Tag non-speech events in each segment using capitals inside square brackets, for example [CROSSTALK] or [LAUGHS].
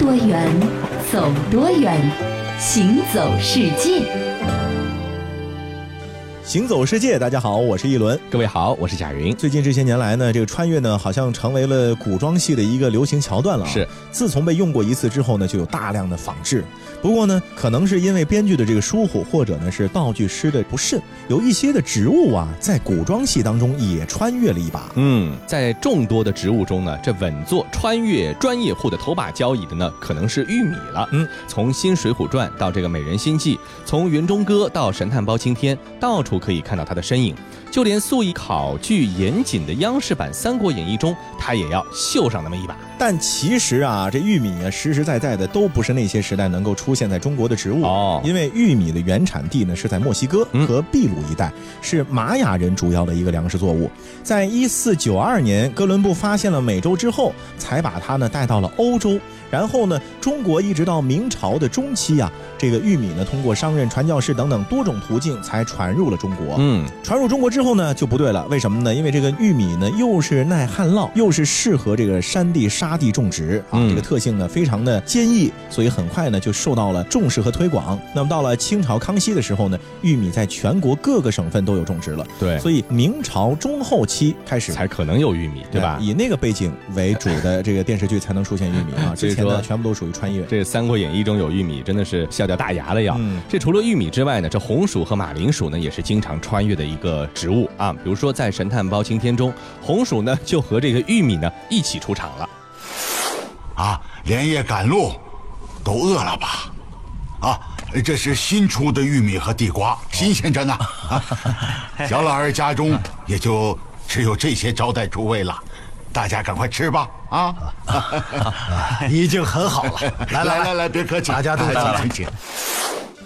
多远，走多远，行走世界。行走世界，大家好，我是一轮。各位好，我是贾云。最近这些年来呢，这个穿越呢，好像成为了古装戏的一个流行桥段了。是，自从被用过一次之后呢，就有大量的仿制。不过呢，可能是因为编剧的这个疏忽，或者呢是道具师的不慎，有一些的植物啊，在古装戏当中也穿越了一把。嗯，在众多的植物中呢，这稳坐穿越专业户的头把交椅的呢，可能是玉米了。嗯，从《新水浒传》到这个《美人心计》，从《云中歌》到《神探包青天》，到处可以看到他的身影。就连素以考据严谨的央视版《三国演义》中，他也要秀上那么一把。但其实啊，这玉米啊，实实在在的都不是那些时代能够出现在中国的植物哦。因为玉米的原产地呢是在墨西哥和秘鲁一带，是玛雅人主要的一个粮食作物。在一四九二年，哥伦布发现了美洲之后，才把它呢带到了欧洲。然后呢，中国一直到明朝的中期啊，这个玉米呢，通过商人、传教士等等多种途径才传入了中国。嗯，传入中国之后呢，就不对了。为什么呢？因为这个玉米呢，又是耐旱涝，又是适合这个山地沙地种植啊，这个特性呢，非常的坚毅，所以很快呢，就受到了重视和推广。那么到了清朝康熙的时候呢，玉米在全国各个省份都有种植了。对，所以明朝中后期开始才可能有玉米，对吧？以那个背景为主的这个电视剧才能出现玉米啊。[LAUGHS] 这说全部都属于穿越。这《三国演义》中有玉米，真的是笑掉大牙了要。这除了玉米之外呢，这红薯和马铃薯呢，也是经常穿越的一个植物啊。比如说在《神探包青天》中，红薯呢就和这个玉米呢一起出场了。啊，连夜赶路，都饿了吧？啊，这是新出的玉米和地瓜，新鲜着呢。啊，小老儿家中也就只有这些招待诸位了。大家赶快吃吧！啊，[LAUGHS] 已经很好了。来来来来，别客气，大家都来请。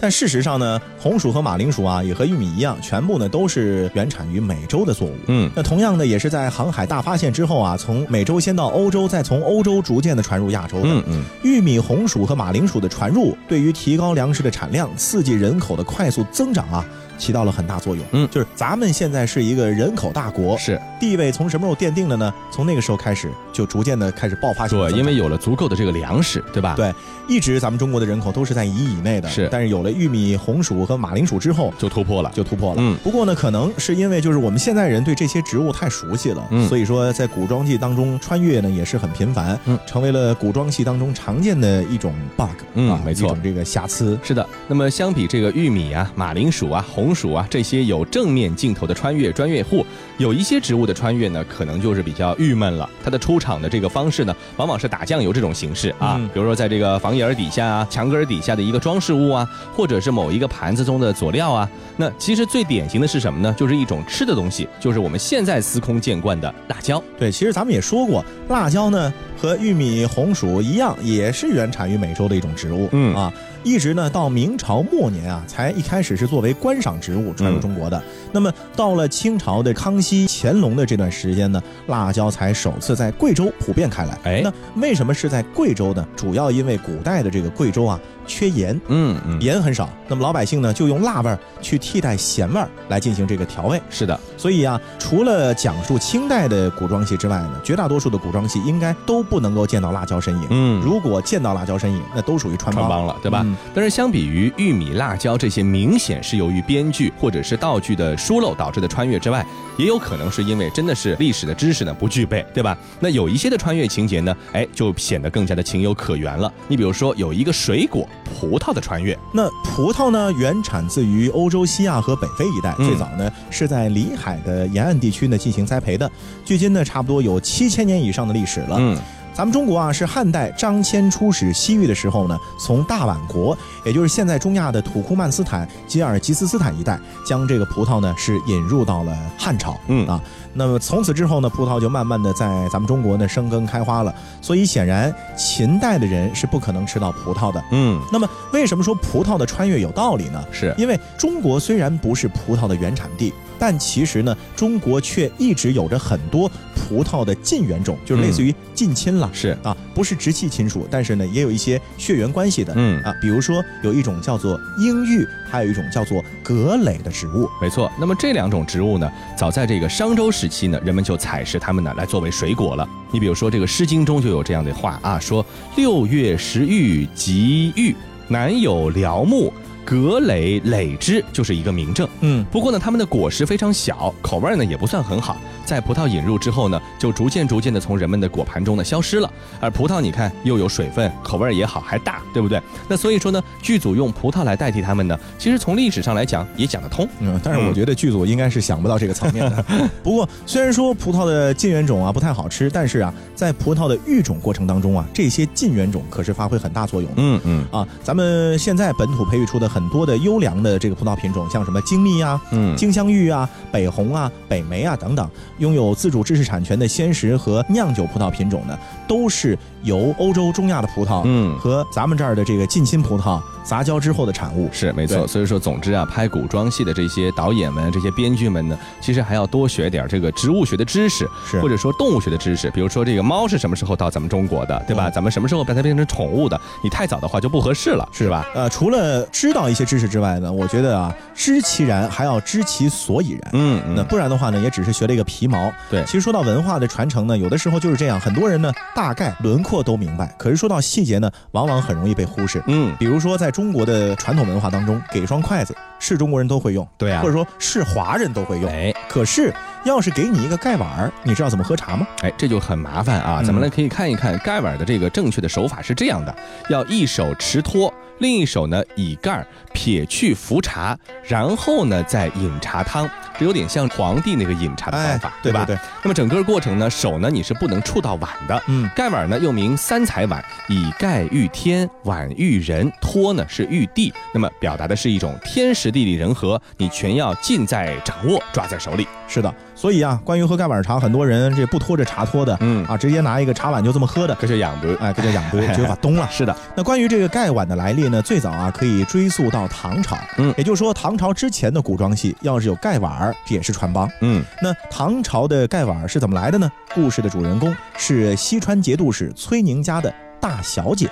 但事实上呢，红薯和马铃薯啊，也和玉米一样，全部呢都是原产于美洲的作物。嗯，那同样呢，也是在航海大发现之后啊，从美洲先到欧洲，再从欧洲逐渐的传入亚洲。嗯嗯，玉米、红薯和马铃薯的传入，对于提高粮食的产量、刺激人口的快速增长啊。起到了很大作用，嗯，就是咱们现在是一个人口大国，是地位从什么时候奠定的呢？从那个时候开始，就逐渐的开始爆发性。对，因为有了足够的这个粮食，对吧？对，一直咱们中国的人口都是在一亿以内的，是。但是有了玉米、红薯和马铃薯之后，就突破了，就突破了。嗯。不过呢，可能是因为就是我们现在人对这些植物太熟悉了，嗯，所以说在古装剧当中穿越呢也是很频繁，嗯，成为了古装戏当中常见的一种 bug，嗯，没错，一种这个瑕疵。是的。那么相比这个玉米啊、马铃薯啊、红薯啊这些。有正面镜头的穿越专业户，有一些植物的穿越呢，可能就是比较郁闷了。它的出场的这个方式呢，往往是打酱油这种形式啊，比如说在这个房檐底下啊、墙根底下的一个装饰物啊，或者是某一个盘子中的佐料啊。那其实最典型的是什么呢？就是一种吃的东西，就是我们现在司空见惯的辣椒。对，其实咱们也说过，辣椒呢和玉米、红薯一样，也是原产于美洲的一种植物。嗯啊。一直呢到明朝末年啊，才一开始是作为观赏植物传入中国的。那么到了清朝的康熙、乾隆的这段时间呢，辣椒才首次在贵州普遍开来。哎，那为什么是在贵州呢？主要因为古代的这个贵州啊。缺盐，嗯嗯，盐很少，那么老百姓呢就用辣味儿去替代咸味儿来进行这个调味。是的，所以啊，除了讲述清代的古装戏之外呢，绝大多数的古装戏应该都不能够见到辣椒身影。嗯，如果见到辣椒身影，那都属于穿帮了，对吧？但是相比于玉米、辣椒这些明显是由于编剧或者是道具的疏漏导致的穿越之外，也有可能是因为真的是历史的知识呢不具备，对吧？那有一些的穿越情节呢，哎，就显得更加的情有可原了。你比如说有一个水果。葡萄的穿越，那葡萄呢？原产自于欧洲西亚和北非一带，最早呢是在里海的沿岸地区呢进行栽培的，距今呢差不多有七千年以上的历史了。嗯。咱们中国啊，是汉代张骞出使西域的时候呢，从大宛国，也就是现在中亚的土库曼斯坦、吉尔吉斯斯坦一带，将这个葡萄呢是引入到了汉朝。嗯啊，那么从此之后呢，葡萄就慢慢的在咱们中国呢生根开花了。所以显然秦代的人是不可能吃到葡萄的。嗯，那么为什么说葡萄的穿越有道理呢？是因为中国虽然不是葡萄的原产地。但其实呢，中国却一直有着很多葡萄的近缘种，就是类似于近亲了。是啊，不是直系亲属，但是呢，也有一些血缘关系的。嗯啊，比如说有一种叫做英玉，还有一种叫做葛蕾的植物。没错，那么这两种植物呢，早在这个商周时时期呢，人们就采食它们呢来作为水果了。你比如说这个《诗经》中就有这样的话啊，说六月食玉及玉，南有辽木。葛蕾蕾之就是一个名证，嗯，不过呢，它们的果实非常小，口味呢也不算很好。在葡萄引入之后呢，就逐渐逐渐的从人们的果盘中呢消失了。而葡萄你看又有水分，口味也好，还大，对不对？那所以说呢，剧组用葡萄来代替它们呢，其实从历史上来讲也讲得通。嗯，但是我觉得剧组应该是想不到这个层面的。[LAUGHS] 不过虽然说葡萄的近缘种啊不太好吃，但是啊，在葡萄的育种过程当中啊，这些近缘种可是发挥很大作用。嗯嗯啊，咱们现在本土培育出的很多的优良的这个葡萄品种，像什么精密啊、嗯、金镶玉啊、北红啊、北梅啊等等。拥有自主知识产权的鲜食和酿酒葡萄品种呢，都是由欧洲、中亚的葡萄，嗯，和咱们这儿的这个近亲葡萄。杂交之后的产物是没错，所以说，总之啊，拍古装戏的这些导演们、这些编剧们呢，其实还要多学点这个植物学的知识，是或者说动物学的知识。比如说，这个猫是什么时候到咱们中国的，对吧？咱们什么时候把它变成宠物的？你太早的话就不合适了，是吧？呃，除了知道一些知识之外呢，我觉得啊，知其然还要知其所以然。嗯，那不然的话呢，也只是学了一个皮毛。对，其实说到文化的传承呢，有的时候就是这样，很多人呢大概轮廓都明白，可是说到细节呢，往往很容易被忽视。嗯，比如说在中国的传。统文化当中，给一双筷子是中国人都会用，对啊，或者说是华人都会用。哎，可是要是给你一个盖碗儿，你知道怎么喝茶吗？哎，这就很麻烦啊。咱们来可以看一看盖碗的这个正确的手法是这样的：要一手持托，另一手呢以盖撇去浮茶，然后呢再饮茶汤。这有点像皇帝那个饮茶的方法，对吧？对。那么整个过程呢，手呢你是不能触到碗的。嗯。盖碗呢又名三彩碗，以盖喻天，碗喻人，托呢是喻地。那么表达的是一种天时地利人和，你全要尽在掌握，抓在手里。是的。所以啊，关于喝盖碗茶，很多人这不拖着茶托的，嗯啊，直接拿一个茶碗就这么喝的，这叫养杯，哎，这叫养杯，[LAUGHS] 就把东了。是的。那关于这个盖碗的来历呢，最早啊可以追溯到唐朝，嗯，也就是说唐朝之前的古装戏要是有盖碗，这也是穿帮，嗯。那唐朝的盖碗是怎么来的呢？故事的主人公是西川节度使崔宁家的大小姐。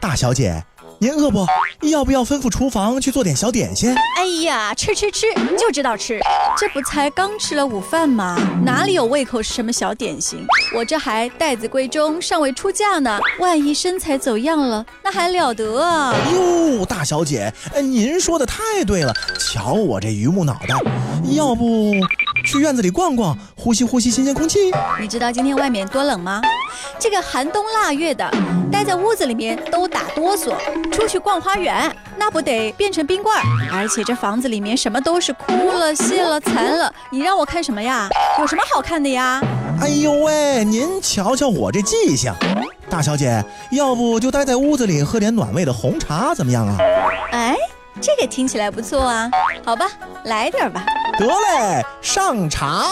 大小姐。您饿不？要不要吩咐厨房去做点小点心？哎呀，吃吃吃，就知道吃。这不才刚吃了午饭吗？哪里有胃口吃什么小点心？我这还待字闺中，尚未出嫁呢。万一身材走样了，那还了得啊！哟，大小姐，您说的太对了。瞧我这榆木脑袋，要不去院子里逛逛，呼吸呼吸新鲜空气？你知道今天外面多冷吗？这个寒冬腊月的，待在屋子里面都打哆嗦。出去逛花园，那不得变成冰棍儿？而且这房子里面什么都是枯了、谢了、残了，你让我看什么呀？有什么好看的呀？哎呦喂，您瞧瞧我这记性，大小姐，要不就待在屋子里喝点暖胃的红茶，怎么样啊？哎，这个听起来不错啊。好吧，来点吧。得嘞，上茶。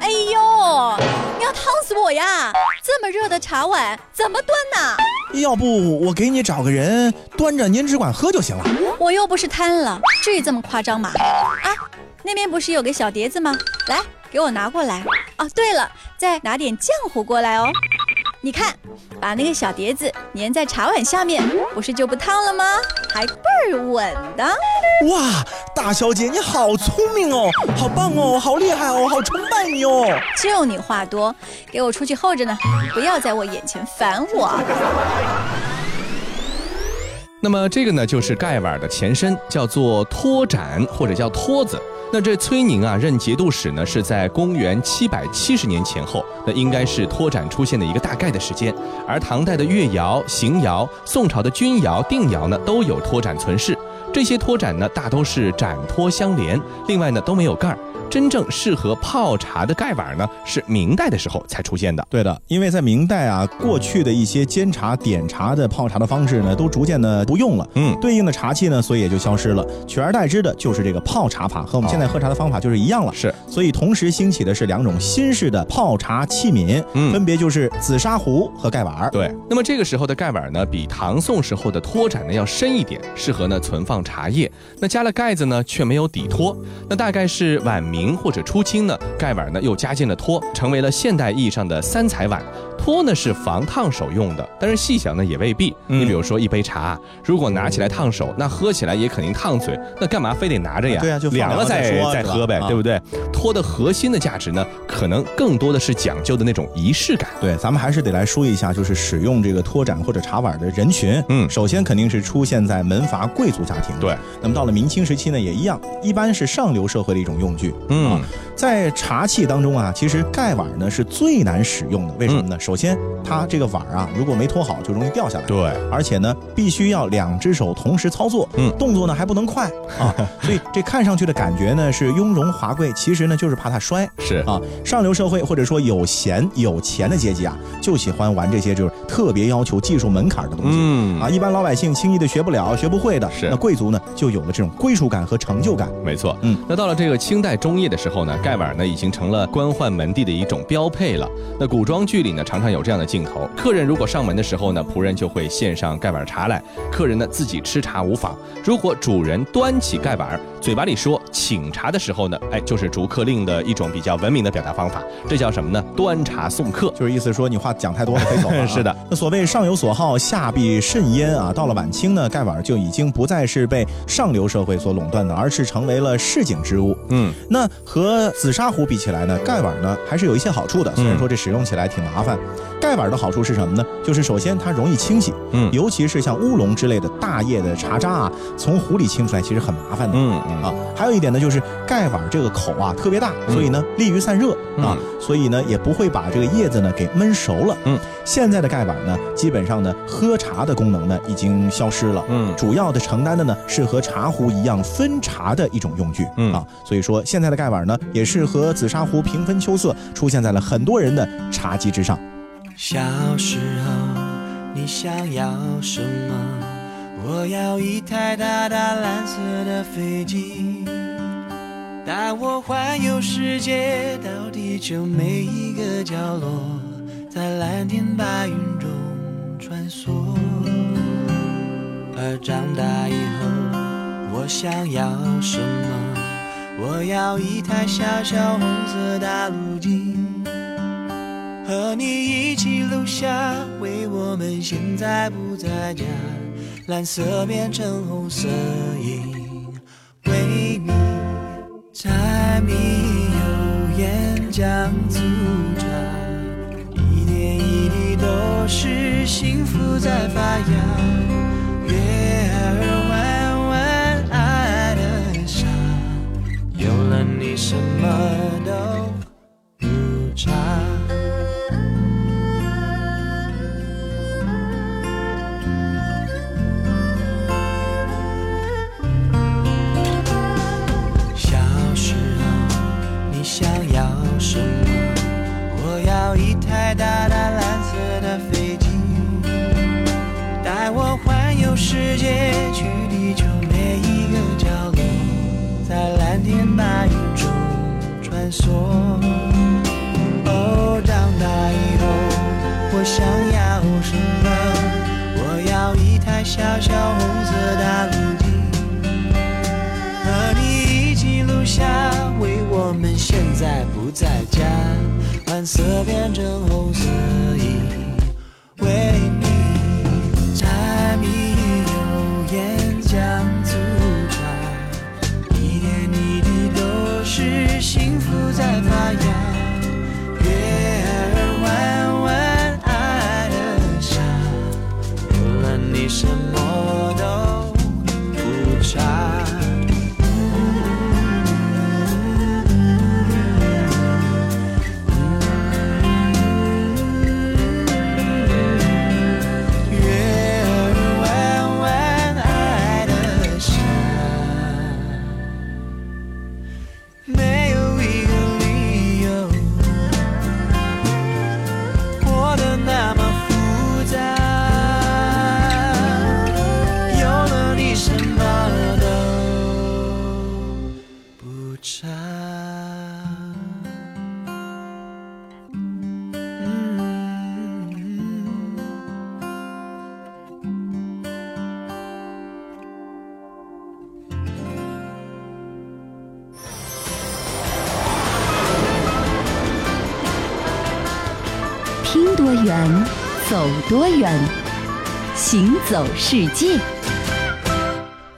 哎呦，你要烫死我呀！这么热的茶碗怎么端呢？要不我给你找个人端着，您只管喝就行了。我又不是贪了，至于这么夸张吗？啊，那边不是有个小碟子吗？来，给我拿过来。哦，对了，再拿点浆糊过来哦。你看，把那个小碟子粘在茶碗下面，不是就不烫了吗？还倍儿稳的。哇，大小姐你好聪明哦，好棒哦，好厉害哦，好崇拜你哦。就你话多，给我出去候着呢，不要在我眼前烦我。那么这个呢，就是盖碗的前身，叫做托盏或者叫托子。那这崔宁啊，任节度使呢，是在公元七百七十年前后，那应该是托盏出现的一个大概的时间。而唐代的越窑、邢窑、宋朝的钧窑、定窑呢，都有托盏存世。这些托盏呢，大都是盏托相连，另外呢都没有盖儿。真正适合泡茶的盖碗呢，是明代的时候才出现的。对的，因为在明代啊，过去的一些煎茶、点茶的泡茶的方式呢，都逐渐的不用了。嗯，对应的茶器呢，所以也就消失了，取而代之的就是这个泡茶法，和我们现在喝茶的方法就是一样了。是，所以同时兴起的是两种新式的泡茶器皿，嗯，分别就是紫砂壶和盖碗。对，那么这个时候的盖碗呢，比唐宋时候的托盏呢要深一点，适合呢存放茶叶，那加了盖子呢，却没有底托。那大概是晚明或者初清呢，盖碗呢又加进了托，成为了现代意义上的三彩碗。托呢是防烫手用的，但是细想呢也未必。你比如说一杯茶，如果拿起来烫手，那喝起来也肯定烫嘴，那干嘛非得拿着呀？对呀，就凉了再再喝呗，对不对？托的核心的价值呢，可能更多的是讲究的那种仪式感。对，咱们还是得来说一下，就是使用这个托盏或者茶碗的人群。嗯，首先肯定是出现在门阀贵族家庭。对，那么到了明清时期呢，也一样，一般是上流社会的一种用具。嗯，在茶器当中啊，其实盖碗呢是最难使用的，为什么呢？首先它这个碗啊，如果没托好，就容易掉下来。对，而且呢，必须要两只手同时操作，嗯，动作呢还不能快啊，[LAUGHS] 所以这看上去的感觉呢是雍容华贵，其实呢就是怕它摔。是啊，上流社会或者说有闲有钱的阶级啊，就喜欢玩这些就是特别要求技术门槛的东西。嗯啊，一般老百姓轻易的学不了、学不会的。是那贵族呢，就有了这种归属感和成就感。没错，嗯，那到了这个清代中叶的时候呢，盖碗呢已经成了官宦门第的一种标配了。那古装剧里呢，常常有这样的镜头：客人如果上门的时候呢，仆人就会献上盖碗茶来，客人呢自己吃茶无妨。如果主人端起盖碗，嘴巴里说请茶的时候呢，哎，就是逐客令的一种比较文明的表达方法。这叫什么呢？端茶送客，就是意思说你话讲太多了，可以走了。[LAUGHS] 是的，那所谓上有所好，下必甚焉啊。到了晚清呢，盖碗就已经不再是被上流社会所垄断的，而是成为了市井之物。嗯，那和紫砂壶比起来呢，盖碗呢还是有一些好处的。虽然说这使用起来挺麻烦，盖碗的好处是什么呢？就是首先它容易清洗，嗯，尤其是像乌龙之类的大叶的茶渣啊，从壶里清出来其实很麻烦的。嗯嗯啊，还有一点呢，就是盖碗这个口啊特别大，所以呢利于散热啊，所以呢也不会把这个叶子呢给闷熟了。嗯，现在的盖碗呢，基本上呢喝茶的功能呢已经消失了。嗯，主要的承担的呢是和茶壶一样分茶的一种用具。嗯啊，所以说现在的盖碗呢也是和紫砂壶平分秋色，出现在了很多人的茶几之上。小时候你想要什么？我要一台大大蓝色的飞机，带我环游世界，到地球每一个角落，在蓝天白云中穿梭。而长大以后，我想要什么？我要一台小小红色大陆机，和你一起留下为我们现在不在家，蓝色变成红色因为你柴米油盐酱醋茶，一点一滴都是幸福在发芽，月儿弯弯爱的傻，有了你什么都想要什么？我要一台小小红色大陆机。和你一起录下为我们现在不在家，蓝色变成红远，走多远，行走世界。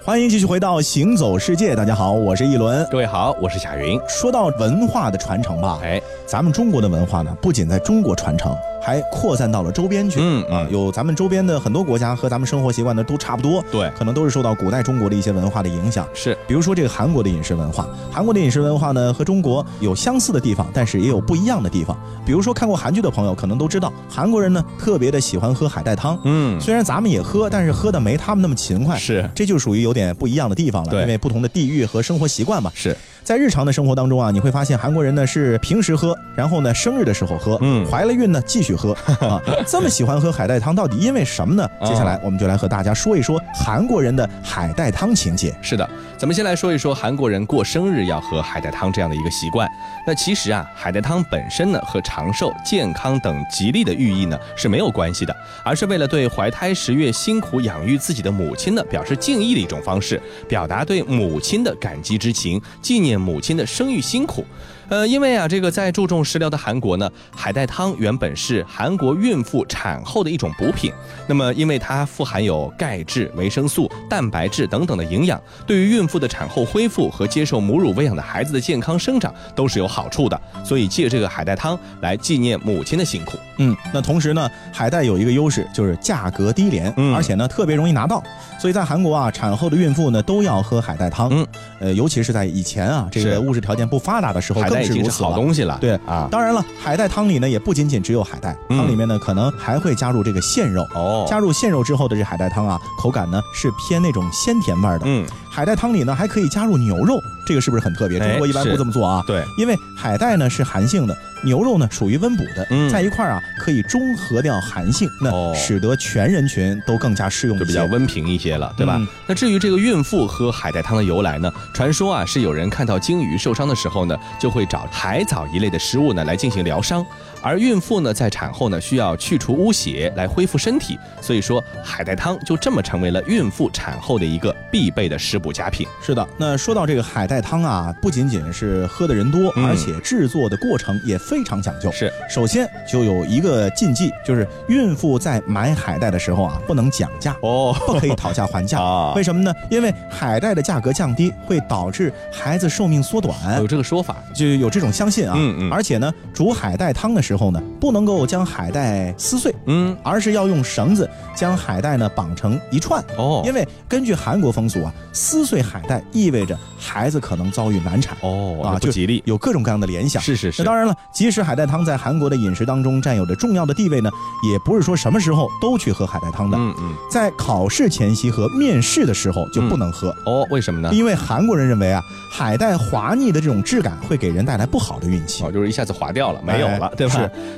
欢迎继续回到《行走世界》，大家好，我是一轮。各位好，我是贾云。说到文化的传承吧，哎，咱们中国的文化呢，不仅在中国传承。还扩散到了周边去，嗯啊，有咱们周边的很多国家和咱们生活习惯呢都差不多，对，可能都是受到古代中国的一些文化的影响。是，比如说这个韩国的饮食文化，韩国的饮食文化呢和中国有相似的地方，但是也有不一样的地方。比如说看过韩剧的朋友可能都知道，韩国人呢特别的喜欢喝海带汤，嗯，虽然咱们也喝，但是喝的没他们那么勤快，是，这就属于有点不一样的地方了，对，因为不同的地域和生活习惯嘛，是。在日常的生活当中啊，你会发现韩国人呢是平时喝，然后呢生日的时候喝，嗯，怀了孕呢继续喝 [LAUGHS] 啊，这么喜欢喝海带汤，到底因为什么呢？接下来我们就来和大家说一说韩国人的海带汤情节。是的，咱们先来说一说韩国人过生日要喝海带汤这样的一个习惯。那其实啊，海带汤本身呢和长寿、健康等吉利的寓意呢是没有关系的，而是为了对怀胎十月辛苦养育自己的母亲呢表示敬意的一种方式，表达对母亲的感激之情，纪念。母亲的生育辛苦。呃，因为啊，这个在注重食疗的韩国呢，海带汤原本是韩国孕妇产后的一种补品。那么，因为它富含有钙质、维生素、蛋白质等等的营养，对于孕妇的产后恢复和接受母乳喂养的孩子的健康生长都是有好处的。所以，借这个海带汤来纪念母亲的辛苦。嗯，那同时呢，海带有一个优势就是价格低廉，嗯而且呢特别容易拿到。所以在韩国啊，产后的孕妇呢都要喝海带汤。嗯，呃，尤其是在以前啊，这个物质条件不发达的时候。已经是好东西了，对啊，当然了，海带汤里呢也不仅仅只有海带，汤里面呢可能还会加入这个鲜肉哦。加入鲜肉之后的这海带汤啊，口感呢是偏那种鲜甜味的。嗯，海带汤里呢还可以加入牛肉，这个是不是很特别？中国一般不这么做啊。对，因为海带呢是寒性的。牛肉呢属于温补的，在一块儿啊可以中和掉寒性，那使得全人群都更加适用，就比较温平一些了，对吧？那至于这个孕妇喝海带汤的由来呢？传说啊是有人看到鲸鱼受伤的时候呢，就会找海藻一类的食物呢来进行疗伤。而孕妇呢，在产后呢，需要去除污血来恢复身体，所以说海带汤就这么成为了孕妇产后的一个必备的食补佳品。是的，那说到这个海带汤啊，不仅仅是喝的人多，而且制作的过程也非常讲究。是，首先就有一个禁忌，就是孕妇在买海带的时候啊，不能讲价哦，不可以讨价还价 [LAUGHS] 啊。为什么呢？因为海带的价格降低会导致孩子寿命缩短，有这个说法，就有这种相信啊。嗯嗯。而且呢，煮海带汤的时候。后呢，不能够将海带撕碎，嗯，而是要用绳子将海带呢绑成一串哦。因为根据韩国风俗啊，撕碎海带意味着孩子可能遭遇难产哦，啊，不吉利，有各种各样的联想。是是是。那当然了，即使海带汤在韩国的饮食当中占有着重要的地位呢，也不是说什么时候都去喝海带汤的。嗯嗯。在考试前夕和面试的时候就不能喝哦。为什么呢？因为韩国人认为啊，海带滑腻的这种质感会给人带来不好的运气哦，就是一下子滑掉了，没有了，对吧？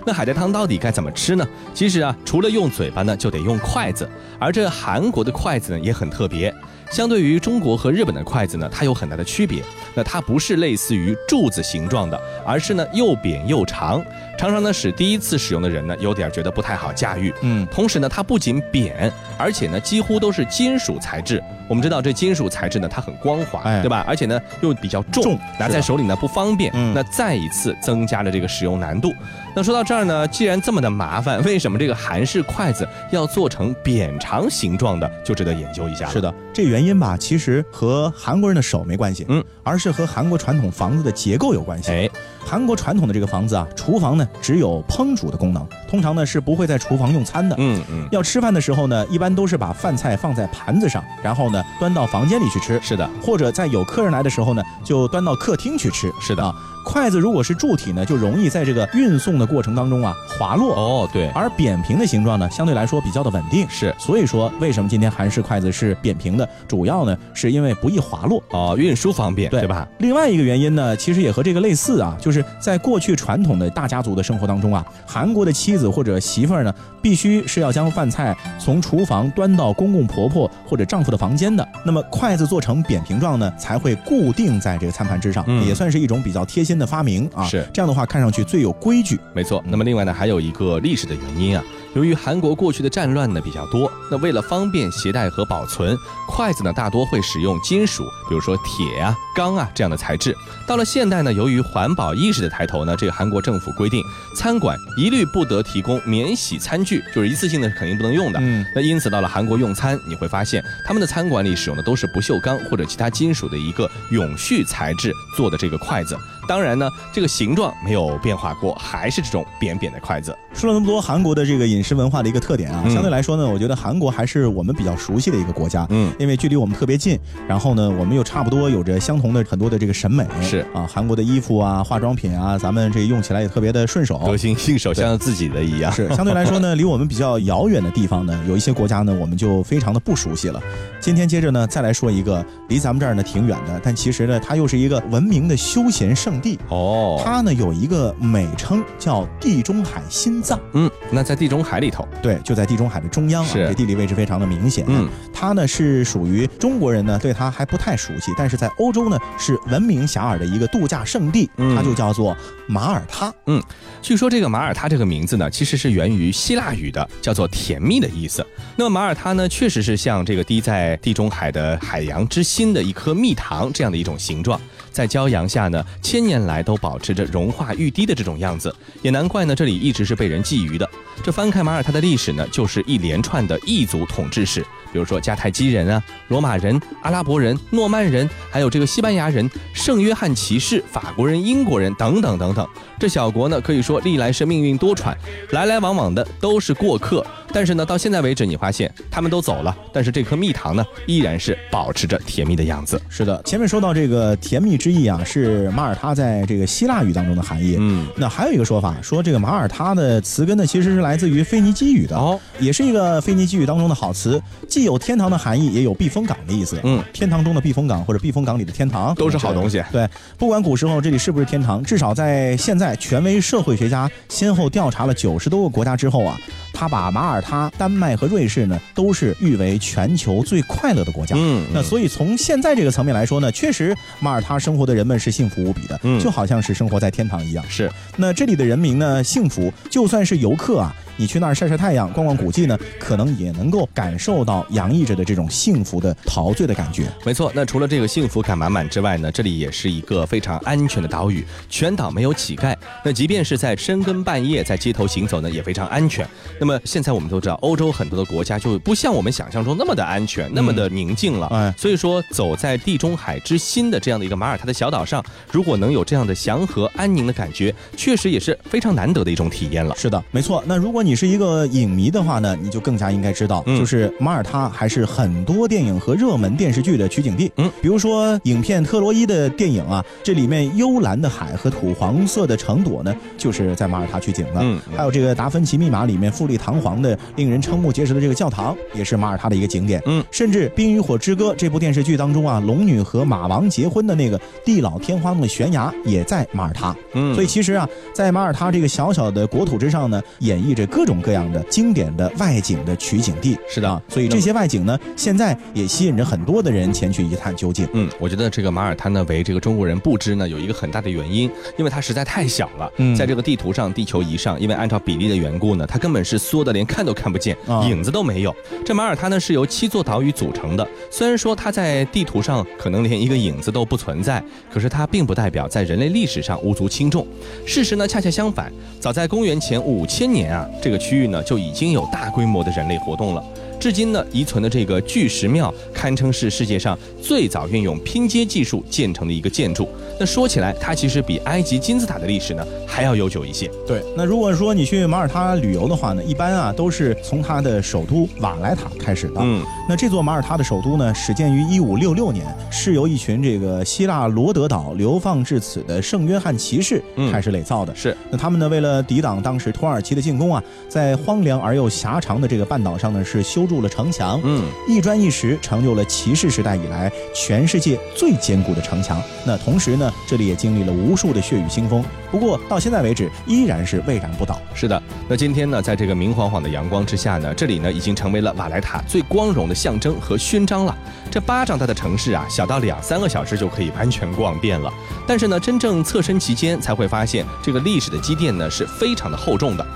那海带汤到底该怎么吃呢？其实啊，除了用嘴巴呢，就得用筷子。而这韩国的筷子呢，也很特别。相对于中国和日本的筷子呢，它有很大的区别。那它不是类似于柱子形状的，而是呢又扁又长，常常呢使第一次使用的人呢有点觉得不太好驾驭。嗯，同时呢它不仅扁，而且呢几乎都是金属材质。我们知道这金属材质呢，它很光滑，对吧？而且呢又比较重，拿在手里呢不方便。那再一次增加了这个使用难度。那说到这儿呢，既然这么的麻烦，为什么这个韩式筷子要做成扁长形状的，就值得研究一下。是的，这原因吧，其实和韩国人的手没关系，嗯，而是和韩国传统房子的结构有关系。哎。韩国传统的这个房子啊，厨房呢只有烹煮的功能，通常呢是不会在厨房用餐的。嗯嗯，要吃饭的时候呢，一般都是把饭菜放在盘子上，然后呢端到房间里去吃。是的，或者在有客人来的时候呢，就端到客厅去吃。是的。筷子如果是柱体呢，就容易在这个运送的过程当中啊滑落哦，对。而扁平的形状呢，相对来说比较的稳定，是。所以说，为什么今天韩式筷子是扁平的？主要呢是因为不易滑落哦，运输方便，对吧？另外一个原因呢，其实也和这个类似啊，就是在过去传统的大家族的生活当中啊，韩国的妻子或者媳妇儿呢，必须是要将饭菜从厨房端到公公婆婆或者丈夫的房间的。那么筷子做成扁平状呢，才会固定在这个餐盘之上，也算是一种比较贴心。的发明啊，是这样的话，看上去最有规矩。没错。那么另外呢，还有一个历史的原因啊，由于韩国过去的战乱呢比较多，那为了方便携带和保存，筷子呢大多会使用金属，比如说铁啊、钢啊这样的材质。到了现代呢，由于环保意识的抬头呢，这个韩国政府规定，餐馆一律不得提供免洗餐具，就是一次性的肯定不能用的。嗯，那因此到了韩国用餐，你会发现他们的餐馆里使用的都是不锈钢或者其他金属的一个永续材质做的这个筷子。当然呢，这个形状没有变化过，还是这种扁扁的筷子。说了那么多韩国的这个饮食文化的一个特点啊，相对来说呢，我觉得韩国还是我们比较熟悉的一个国家。嗯，因为距离我们特别近，然后呢，我们又差不多有着相同的很多的这个审美。是啊，韩国的衣服啊、化妆品啊，咱们这用起来也特别的顺手，得心应手，像自己的一样。是相对来说呢，离我们比较遥远的地方呢，有一些国家呢，我们就非常的不熟悉了。今天接着呢，再来说一个离咱们这儿呢挺远的，但其实呢，它又是一个文明的休闲胜地。哦。它呢有一个美称叫地中海心脏，嗯，那在地中海里头，对，就在地中海的中央啊，这地理位置非常的明显。嗯，它呢是属于中国人呢对它还不太熟悉，但是在欧洲呢是闻名遐迩的一个度假胜地，它就叫做马耳他。嗯，据说这个马耳他这个名字呢其实是源于希腊语的，叫做甜蜜的意思。那么马耳他呢确实是像这个滴在地中海的海洋之心的一颗蜜糖这样的一种形状。在骄阳下呢，千年来都保持着融化欲滴的这种样子，也难怪呢，这里一直是被人觊觎的。这翻开马耳他的历史呢，就是一连串的异族统治史，比如说迦太基人啊、罗马人、阿拉伯人、诺曼人，还有这个西班牙人、圣约翰骑士、法国人、英国人等等等等。这小国呢，可以说历来是命运多舛，来来往往的都是过客。但是呢，到现在为止，你发现他们都走了，但是这颗蜜糖呢，依然是保持着甜蜜的样子。是的，前面说到这个甜蜜之意啊，是马耳他在这个希腊语当中的含义。嗯，那还有一个说法，说这个马耳他的词根呢，其实是来自于腓尼基语的，哦，也是一个腓尼基语当中的好词，既有天堂的含义，也有避风港的意思。嗯，天堂中的避风港或者避风港里的天堂都是好东西。对，不管古时候这里是不是天堂，至少在现在，权威社会学家先后调查了九十多个国家之后啊。他把马耳他、丹麦和瑞士呢，都是誉为全球最快乐的国家。嗯，那所以从现在这个层面来说呢，确实马耳他生活的人们是幸福无比的，嗯就好像是生活在天堂一样。是，那这里的人民呢，幸福，就算是游客啊。你去那儿晒晒太阳、逛逛古迹呢，可能也能够感受到洋溢着的这种幸福的陶醉的感觉。没错，那除了这个幸福感满满之外呢，这里也是一个非常安全的岛屿，全岛没有乞丐。那即便是在深更半夜在街头行走呢，也非常安全。那么现在我们都知道，欧洲很多的国家就不像我们想象中那么的安全、那么的宁静了。哎，所以说走在地中海之心的这样的一个马耳他的小岛上，如果能有这样的祥和安宁的感觉，确实也是非常难得的一种体验了。是的，没错。那如果你你是一个影迷的话呢，你就更加应该知道，就是马耳他还是很多电影和热门电视剧的取景地。嗯，比如说影片《特洛伊》的电影啊，这里面幽蓝的海和土黄色的城垛呢，就是在马耳他取景的。嗯，还有这个《达芬奇密码》里面富丽堂皇的、令人瞠目结舌的这个教堂，也是马耳他的一个景点。嗯，甚至《冰与火之歌》这部电视剧当中啊，龙女和马王结婚的那个地老天荒的悬崖也在马耳他。嗯，所以其实啊，在马耳他这个小小的国土之上呢，演绎着。各种各样的经典的外景的取景地，是的，所以这些外景呢，现在也吸引着很多的人前去一探究竟。嗯，我觉得这个马耳他呢为这个中国人不知呢，有一个很大的原因，因为它实在太小了。嗯，在这个地图上，地球仪上，因为按照比例的缘故呢，它根本是缩的连看都看不见，影子都没有。这马耳他呢是由七座岛屿组成的，虽然说它在地图上可能连一个影子都不存在，可是它并不代表在人类历史上无足轻重。事实呢恰恰相反，早在公元前五千年啊。这个区域呢，就已经有大规模的人类活动了。至今呢，遗存的这个巨石庙堪称是世界上最早运用拼接技术建成的一个建筑。那说起来，它其实比埃及金字塔的历史呢还要悠久一些。对，那如果说你去马耳他旅游的话呢，一般啊都是从它的首都瓦莱塔开始的。嗯，那这座马耳他的首都呢，始建于一五六六年，是由一群这个希腊罗德岛流放至此的圣约翰骑士开始垒造的。是，那他们呢，为了抵挡当时土耳其的进攻啊，在荒凉而又狭长的这个半岛上呢，是修。筑了城墙，嗯，一砖一石成就了骑士时代以来全世界最坚固的城墙。那同时呢，这里也经历了无数的血雨腥风，不过到现在为止依然是巍然不倒。是的，那今天呢，在这个明晃晃的阳光之下呢，这里呢已经成为了瓦莱塔最光荣的象征和勋章了。这巴掌大的城市啊，小到两三个小时就可以完全逛遍了。但是呢，真正侧身其间，才会发现这个历史的积淀呢是非常的厚重的。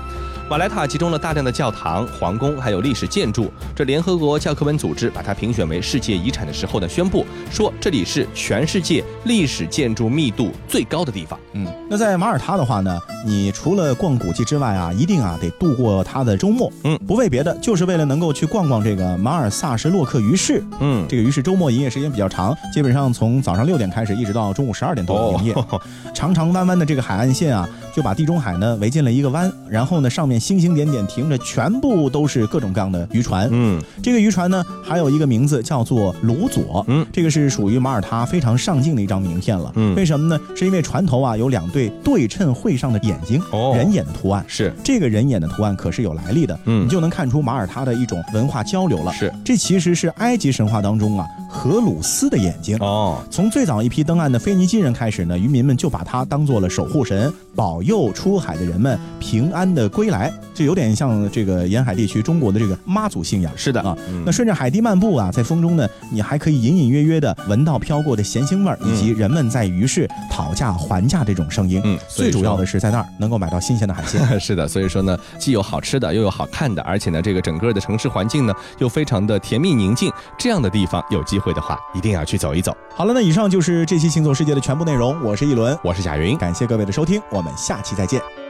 马来塔集中了大量的教堂、皇宫，还有历史建筑。这联合国教科文组织把它评选为世界遗产的时候呢，宣布说这里是全世界历史建筑密度最高的地方。嗯，那在马耳他的话呢，你除了逛古迹之外啊，一定啊得度过它的周末。嗯，不为别的，就是为了能够去逛逛这个马尔萨什洛克鱼市。嗯，这个鱼市周末营业时间比较长，基本上从早上六点开始，一直到中午十二点都营业。[LAUGHS] 长长弯弯的这个海岸线啊，就把地中海呢围进了一个湾，然后呢上面星星点点停着，全部都是各种各样的渔船。嗯，这个渔船呢还有一个名字叫做卢佐。嗯，这个是属于马耳他非常上镜的一张名片了。嗯，为什么呢？是因为船头啊有两对对称会上的眼睛，哦人眼的图案。是这个人眼的图案可是有来历的。嗯，你就能看出马耳他的一种文化交流了。是，这其实是埃及神话当中啊荷鲁斯的眼睛。哦，从最早一批登岸的腓尼基人开始呢，渔民们就把它当做了守护神，保佑出海的人们平安的归来，就有点像这个沿海地区中国的这个妈祖信仰。是的啊，那顺着海堤漫步啊，在风中呢，你还可以隐隐约约的闻到飘过的咸腥味儿，以及人们在鱼市讨价还价这种声音。嗯，最主要的是在那儿能够买到新鲜的海鲜。[LAUGHS] 是的，所以说呢，既有好吃的，又有好看的，而且呢，这个整个的城市环境呢，又非常的甜蜜宁静。这样的地方，有机会的话，一定要去走一走。好了，那以上就是这期行走世界的全部内容。我是一轮，我是贾云，感谢各位的收听，我们下下期再见。